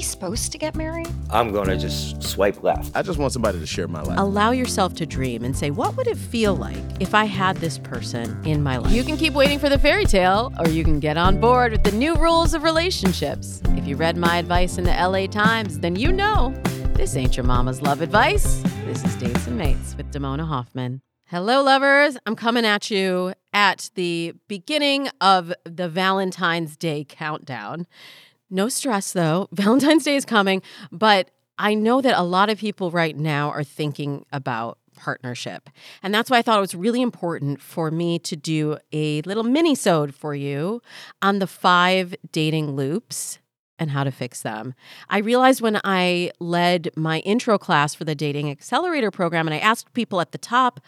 Are we supposed to get married? I'm gonna just swipe left. I just want somebody to share my life. Allow yourself to dream and say, what would it feel like if I had this person in my life? You can keep waiting for the fairy tale, or you can get on board with the new rules of relationships. If you read my advice in the LA Times, then you know this ain't your mama's love advice. This is Dates and Mates with Damona Hoffman. Hello, lovers. I'm coming at you at the beginning of the Valentine's Day countdown. No stress though. Valentine's Day is coming, but I know that a lot of people right now are thinking about partnership. And that's why I thought it was really important for me to do a little mini-sode for you on the five dating loops and how to fix them. I realized when I led my intro class for the Dating Accelerator program and I asked people at the top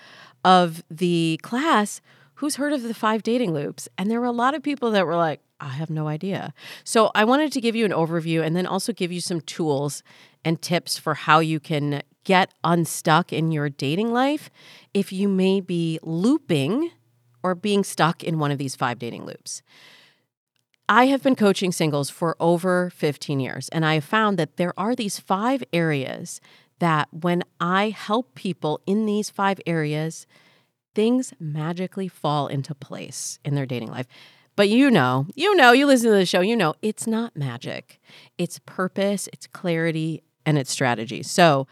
of the class, who's heard of the five dating loops? And there were a lot of people that were like, I have no idea. So I wanted to give you an overview and then also give you some tools and tips for how you can get unstuck in your dating life if you may be looping or being stuck in one of these five dating loops. I have been coaching singles for over 15 years, and I have found that there are these five areas that when I help people in these five areas, things magically fall into place in their dating life. But you know, you know, you listen to the show, you know, it's not magic. It's purpose, it's clarity, and it's strategy. So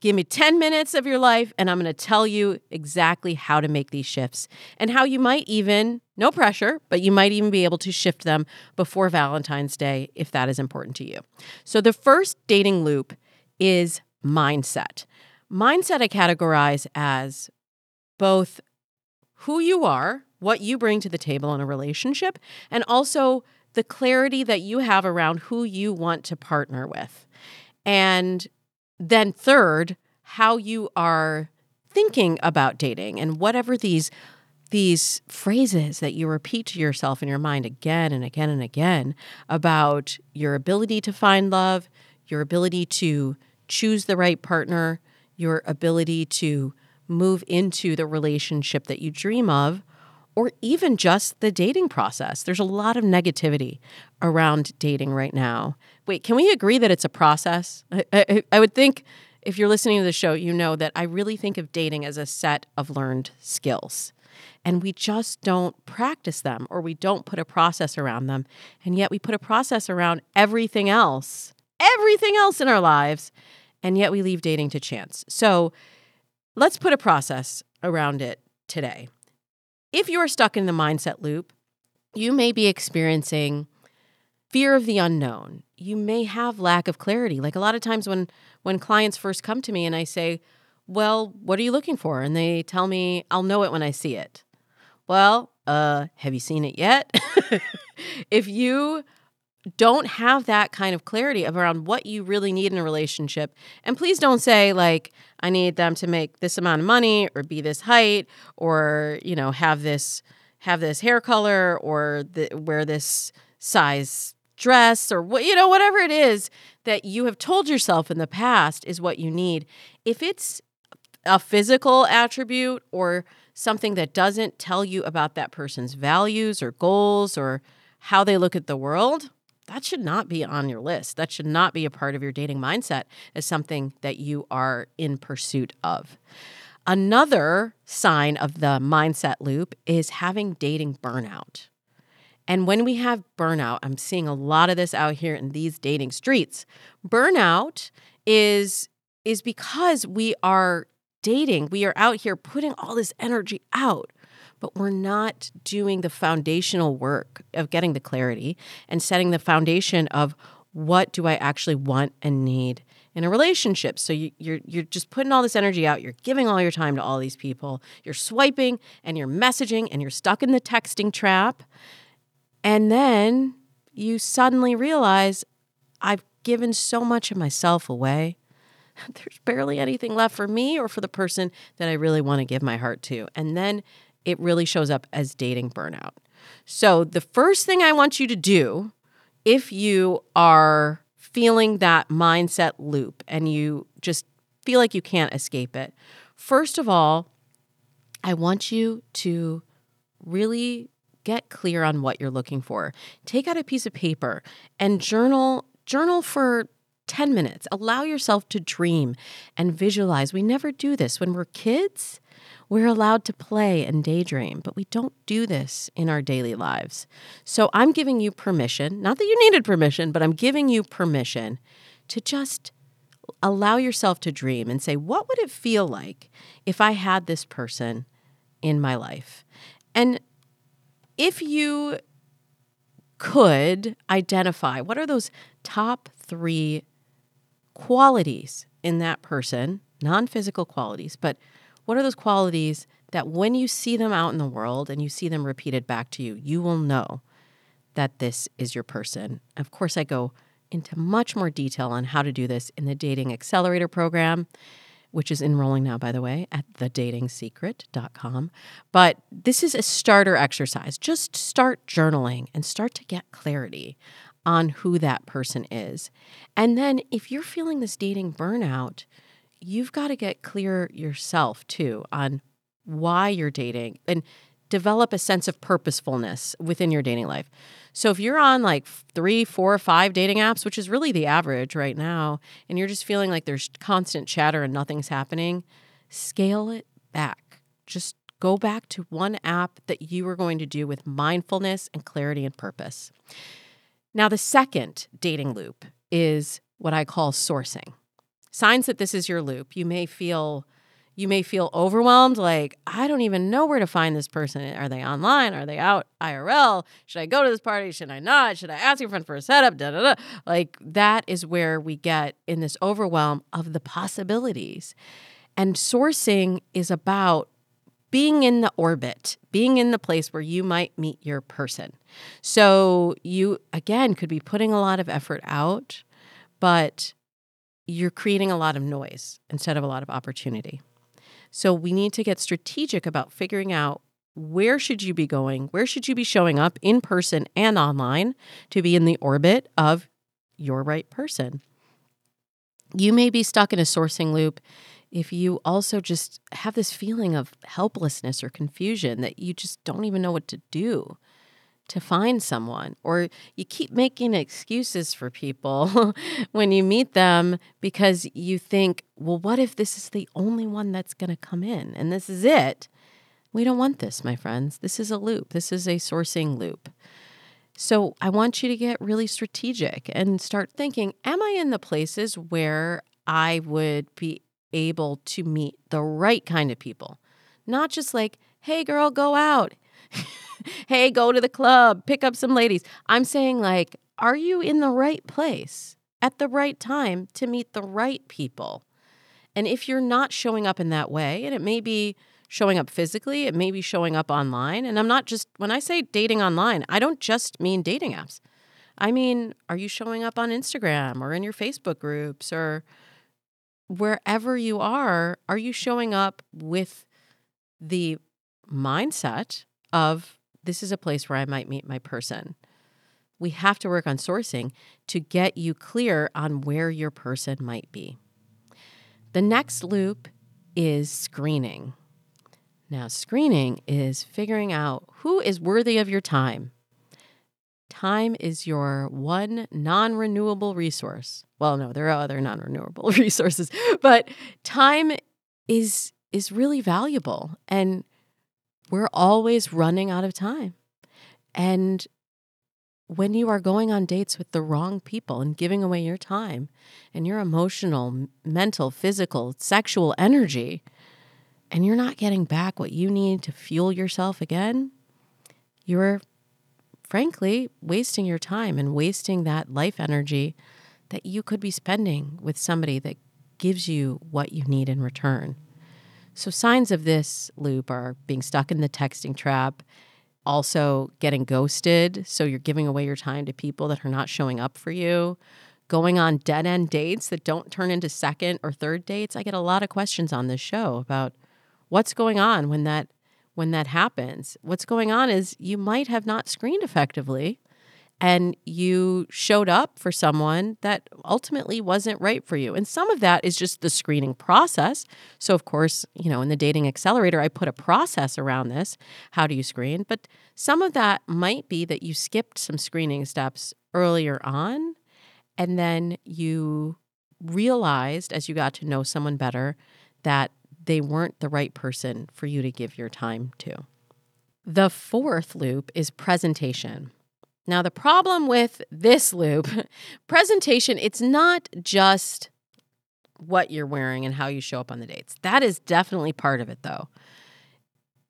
give me 10 minutes of your life, and I'm going to tell you exactly how to make these shifts and how you might even, no pressure, but you might even be able to shift them before Valentine's Day if that is important to you. So the first dating loop is mindset. Mindset I categorize as both who you are, what you bring to the table in a relationship, and also the clarity that you have around who you want to partner with. And then, third, how you are thinking about dating and whatever these these phrases that you repeat to yourself in your mind again and again and again about your ability to find love, your ability to choose the right partner, your ability to move into the relationship that you dream of, or even just the dating process. There's a lot of negativity around dating right now. Wait, can we agree that it's a process? I, I, I would think if you're listening to the show, you know that I really think of dating as a set of learned skills. And we just don't practice them or we don't put a process around them. And yet we put a process around everything else, everything else in our lives and yet we leave dating to chance. So let's put a process around it today. If you are stuck in the mindset loop, you may be experiencing fear of the unknown. You may have lack of clarity. Like a lot of times when when clients first come to me and I say, "Well, what are you looking for?" and they tell me, "I'll know it when I see it." Well, uh, have you seen it yet? if you don't have that kind of clarity around what you really need in a relationship. And please don't say like I need them to make this amount of money or be this height or, you know, have this have this hair color or the, wear this size dress or what you know whatever it is that you have told yourself in the past is what you need. If it's a physical attribute or something that doesn't tell you about that person's values or goals or how they look at the world, that should not be on your list. That should not be a part of your dating mindset as something that you are in pursuit of. Another sign of the mindset loop is having dating burnout. And when we have burnout, I'm seeing a lot of this out here in these dating streets. Burnout is is because we are dating. We are out here putting all this energy out, but we're not doing the foundational work of getting the clarity and setting the foundation of what do I actually want and need in a relationship. So you, you're you're just putting all this energy out. You're giving all your time to all these people. You're swiping and you're messaging and you're stuck in the texting trap. And then you suddenly realize I've given so much of myself away. There's barely anything left for me or for the person that I really want to give my heart to. And then it really shows up as dating burnout. So the first thing I want you to do if you are feeling that mindset loop and you just feel like you can't escape it, first of all, I want you to really get clear on what you're looking for. Take out a piece of paper and journal journal for 10 minutes. Allow yourself to dream and visualize. We never do this when we're kids. We're allowed to play and daydream, but we don't do this in our daily lives. So I'm giving you permission, not that you needed permission, but I'm giving you permission to just allow yourself to dream and say, what would it feel like if I had this person in my life? And if you could identify what are those top three qualities in that person, non physical qualities, but what are those qualities that when you see them out in the world and you see them repeated back to you, you will know that this is your person? Of course, I go into much more detail on how to do this in the Dating Accelerator program, which is enrolling now, by the way, at thedatingsecret.com. But this is a starter exercise. Just start journaling and start to get clarity on who that person is. And then if you're feeling this dating burnout, you've got to get clear yourself too on why you're dating and develop a sense of purposefulness within your dating life. So if you're on like three, four, five dating apps, which is really the average right now, and you're just feeling like there's constant chatter and nothing's happening, scale it back. Just go back to one app that you are going to do with mindfulness and clarity and purpose. Now, the second dating loop is what I call sourcing signs that this is your loop. You may feel you may feel overwhelmed like I don't even know where to find this person. Are they online? Are they out IRL? Should I go to this party? Should I not? Should I ask your friend for a setup? Da, da, da. Like that is where we get in this overwhelm of the possibilities. And sourcing is about being in the orbit, being in the place where you might meet your person. So you again could be putting a lot of effort out, but you're creating a lot of noise instead of a lot of opportunity. So we need to get strategic about figuring out where should you be going? Where should you be showing up in person and online to be in the orbit of your right person? You may be stuck in a sourcing loop if you also just have this feeling of helplessness or confusion that you just don't even know what to do to find someone, or you keep making excuses for people when you meet them because you think, well, what if this is the only one that's going to come in and this is it? We don't want this, my friends. This is a loop, this is a sourcing loop. So I want you to get really strategic and start thinking Am I in the places where I would be able to meet the right kind of people? Not just like, hey, girl, go out. hey, go to the club, pick up some ladies. I'm saying, like, are you in the right place at the right time to meet the right people? And if you're not showing up in that way, and it may be showing up physically, it may be showing up online. And I'm not just, when I say dating online, I don't just mean dating apps. I mean, are you showing up on Instagram or in your Facebook groups or wherever you are? Are you showing up with the mindset of this is a place where I might meet my person. We have to work on sourcing to get you clear on where your person might be. The next loop is screening. Now, screening is figuring out who is worthy of your time. Time is your one non renewable resource. Well, no, there are other non renewable resources, but time is, is really valuable. And we're always running out of time. And when you are going on dates with the wrong people and giving away your time and your emotional, mental, physical, sexual energy, and you're not getting back what you need to fuel yourself again, you're frankly wasting your time and wasting that life energy that you could be spending with somebody that gives you what you need in return. So, signs of this loop are being stuck in the texting trap, also getting ghosted. So, you're giving away your time to people that are not showing up for you, going on dead end dates that don't turn into second or third dates. I get a lot of questions on this show about what's going on when that when that happens. What's going on is you might have not screened effectively and you showed up for someone that ultimately wasn't right for you. And some of that is just the screening process. So, of course, you know, in the dating accelerator, I put a process around this. How do you screen? But some of that might be that you skipped some screening steps earlier on, and then you realized as you got to know someone better that they weren't the right person for you to give your time to. The fourth loop is presentation. Now, the problem with this loop, presentation, it's not just what you're wearing and how you show up on the dates. That is definitely part of it, though.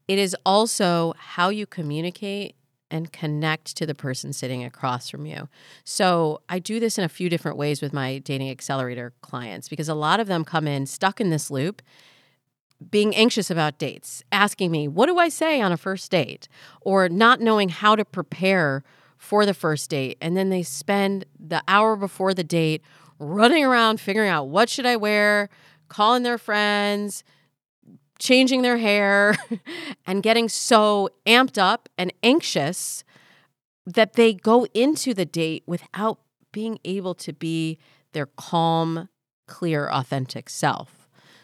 It is also how you communicate and connect to the person sitting across from you. So, I do this in a few different ways with my dating accelerator clients because a lot of them come in stuck in this loop being anxious about dates, asking me, What do I say on a first date? or not knowing how to prepare for the first date and then they spend the hour before the date running around figuring out what should I wear, calling their friends, changing their hair and getting so amped up and anxious that they go into the date without being able to be their calm, clear, authentic self.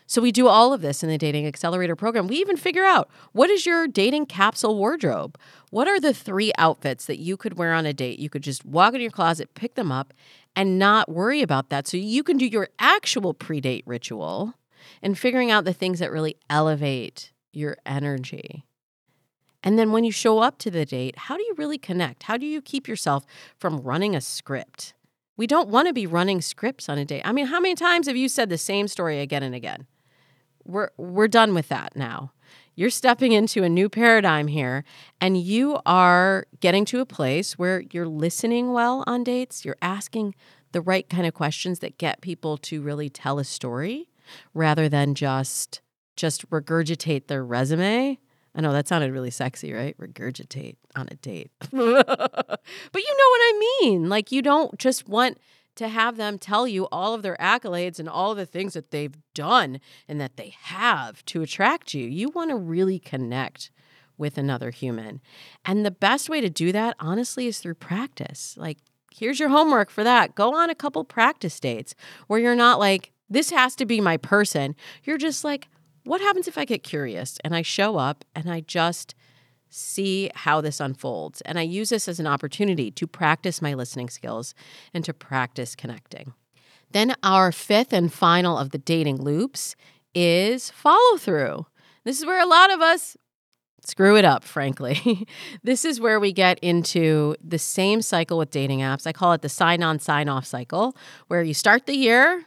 So we do all of this in the Dating Accelerator program. We even figure out what is your dating capsule wardrobe? What are the three outfits that you could wear on a date? You could just walk into your closet, pick them up, and not worry about that. So you can do your actual pre date ritual and figuring out the things that really elevate your energy. And then when you show up to the date, how do you really connect? How do you keep yourself from running a script? We don't want to be running scripts on a date. I mean, how many times have you said the same story again and again? We're we're done with that now. You're stepping into a new paradigm here and you are getting to a place where you're listening well on dates, you're asking the right kind of questions that get people to really tell a story rather than just just regurgitate their resume. I know that sounded really sexy, right? Regurgitate on a date. but you know what I mean. Like you don't just want to have them tell you all of their accolades and all the things that they've done and that they have to attract you. You want to really connect with another human. And the best way to do that, honestly, is through practice. Like, here's your homework for that. Go on a couple practice dates where you're not like, this has to be my person. You're just like, what happens if I get curious and I show up and I just see how this unfolds. And I use this as an opportunity to practice my listening skills and to practice connecting. Then, our fifth and final of the dating loops is follow through. This is where a lot of us screw it up, frankly. this is where we get into the same cycle with dating apps. I call it the sign on, sign off cycle, where you start the year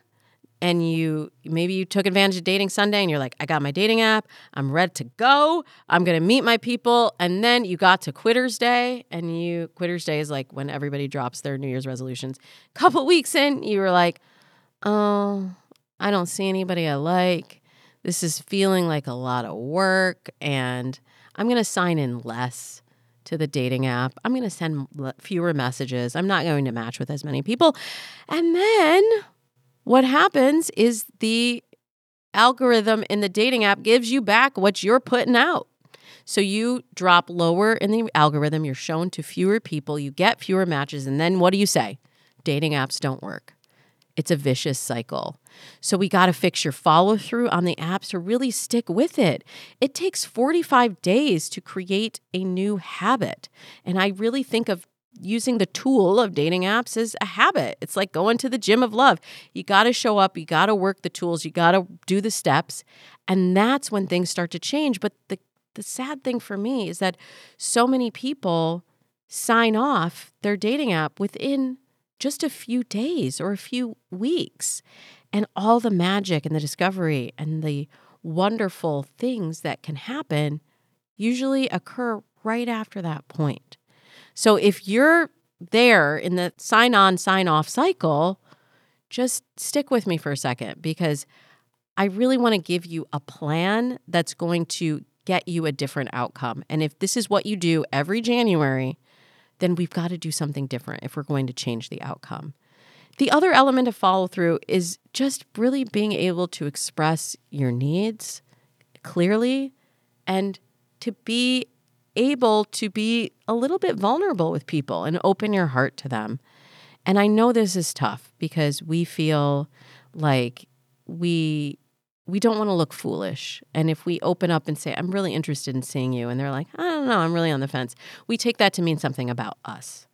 and you maybe you took advantage of dating sunday and you're like i got my dating app i'm ready to go i'm to meet my people and then you got to quitters day and you quitters day is like when everybody drops their new year's resolutions couple weeks in you were like oh i don't see anybody i like this is feeling like a lot of work and i'm to sign in less to the dating app. I'm to send fewer messages. I'm not going to match with as many people. And then what happens is the algorithm in the dating app gives you back what you're putting out. So you drop lower in the algorithm, you're shown to fewer people, you get fewer matches, and then what do you say? Dating apps don't work. It's a vicious cycle. So we got to fix your follow through on the apps to really stick with it. It takes 45 days to create a new habit. And I really think of using the tool of dating apps is a habit. It's like going to the gym of love. You got to show up, you got to work the tools, you got to do the steps, and that's when things start to change. But the the sad thing for me is that so many people sign off their dating app within just a few days or a few weeks. And all the magic and the discovery and the wonderful things that can happen usually occur right after that point. So if you're there in the sign on, sign off cycle, just stick with me for a second because I really want to give you a plan that's going to get you a different outcome. And if this is what you do every January, then we've got to do something different if we're going to change the outcome. The other element of follow through is just really being able to express your needs clearly and to be able to be a little bit vulnerable with people and open your heart to them. And I know this is tough because we feel like we we don't want to look foolish. And if we open up and say, I'm really interested in seeing you, and they're like, I don't know, I'm really on the fence, we take that to mean something about us.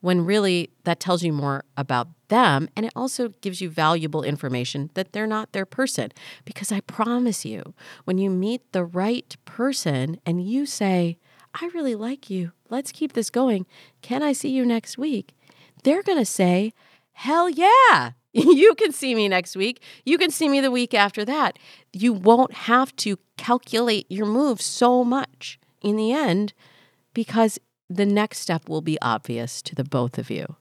When really that tells you more about them. And it also gives you valuable information that they're not their person. Because I promise you, when you meet the right person and you say, I really like you, let's keep this going, can I see you next week? They're going to say, Hell yeah. You can see me next week. You can see me the week after that. You won't have to calculate your moves so much in the end because the next step will be obvious to the both of you.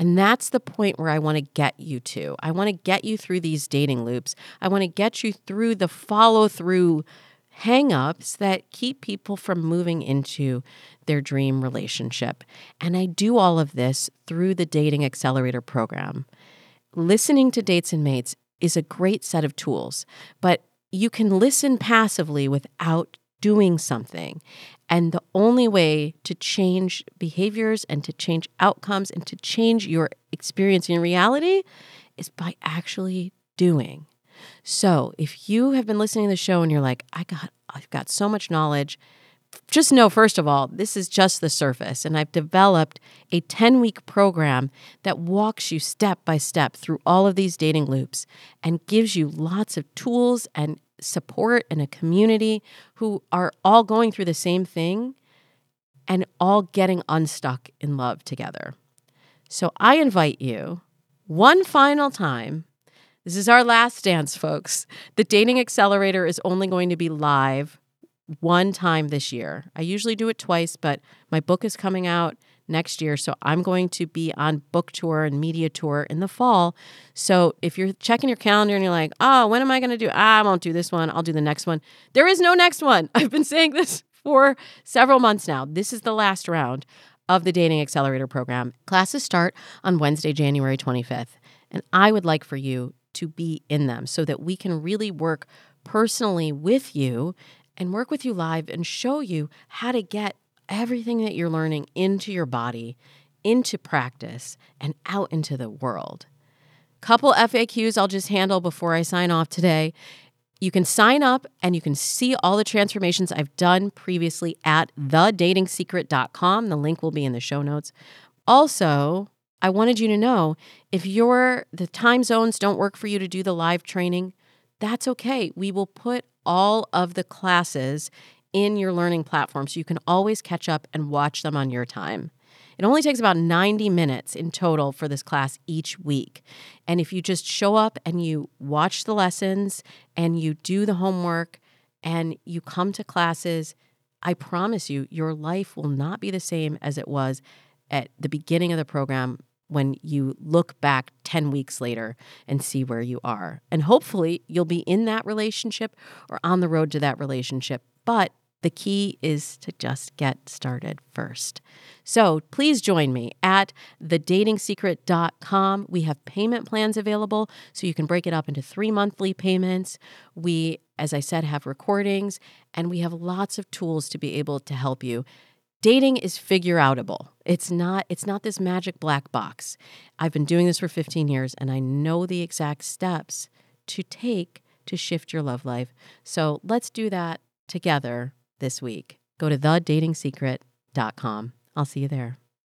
And that's the point where I want to get you to. I want to get you through these dating loops. I want to get you through the follow through hangups that keep people from moving into their dream relationship. And I do all of this through the Dating Accelerator program listening to dates and mates is a great set of tools, but you can listen passively without doing something. And the only way to change behaviors and to change outcomes and to change your experience in reality is by actually doing. So, if you have been listening to the show and you're like, I got I've got so much knowledge just know, first of all, this is just the surface. And I've developed a 10 week program that walks you step by step through all of these dating loops and gives you lots of tools and support and a community who are all going through the same thing and all getting unstuck in love together. So I invite you one final time. This is our last dance, folks. The Dating Accelerator is only going to be live one time this year. I usually do it twice, but my book is coming out next year. So I'm going to be on book tour and media tour in the fall. So if you're checking your calendar and you're like, oh, when am I going to do? Ah, I won't do this one. I'll do the next one. There is no next one. I've been saying this for several months now. This is the last round of the Dating Accelerator program. Classes start on Wednesday, January 25th. And I would like for you to be in them so that we can really work personally with you and work with you live and show you how to get everything that you're learning into your body, into practice, and out into the world. Couple FAQs I'll just handle before I sign off today. You can sign up and you can see all the transformations I've done previously at thedatingsecret.com. The link will be in the show notes. Also, I wanted you to know if your the time zones don't work for you to do the live training, that's okay. We will put all of the classes in your learning platform so you can always catch up and watch them on your time. It only takes about 90 minutes in total for this class each week. And if you just show up and you watch the lessons and you do the homework and you come to classes, I promise you, your life will not be the same as it was at the beginning of the program when you look back 10 weeks later and see where you are. And hopefully, you'll be in that relationship or on the road to that relationship. But the key is to just get started first. So please join me at thedatingsecret.com. We have payment plans available so you can break it up into three monthly payments. We, as I said, have recordings and we have lots of tools to be able to help you dating is figure outable. It's not it's not this magic black box. I've been doing this for 15 years and I know the exact steps to take to shift your love life. So let's do that together this week. Go to thedatingsecret.com. I'll see you there.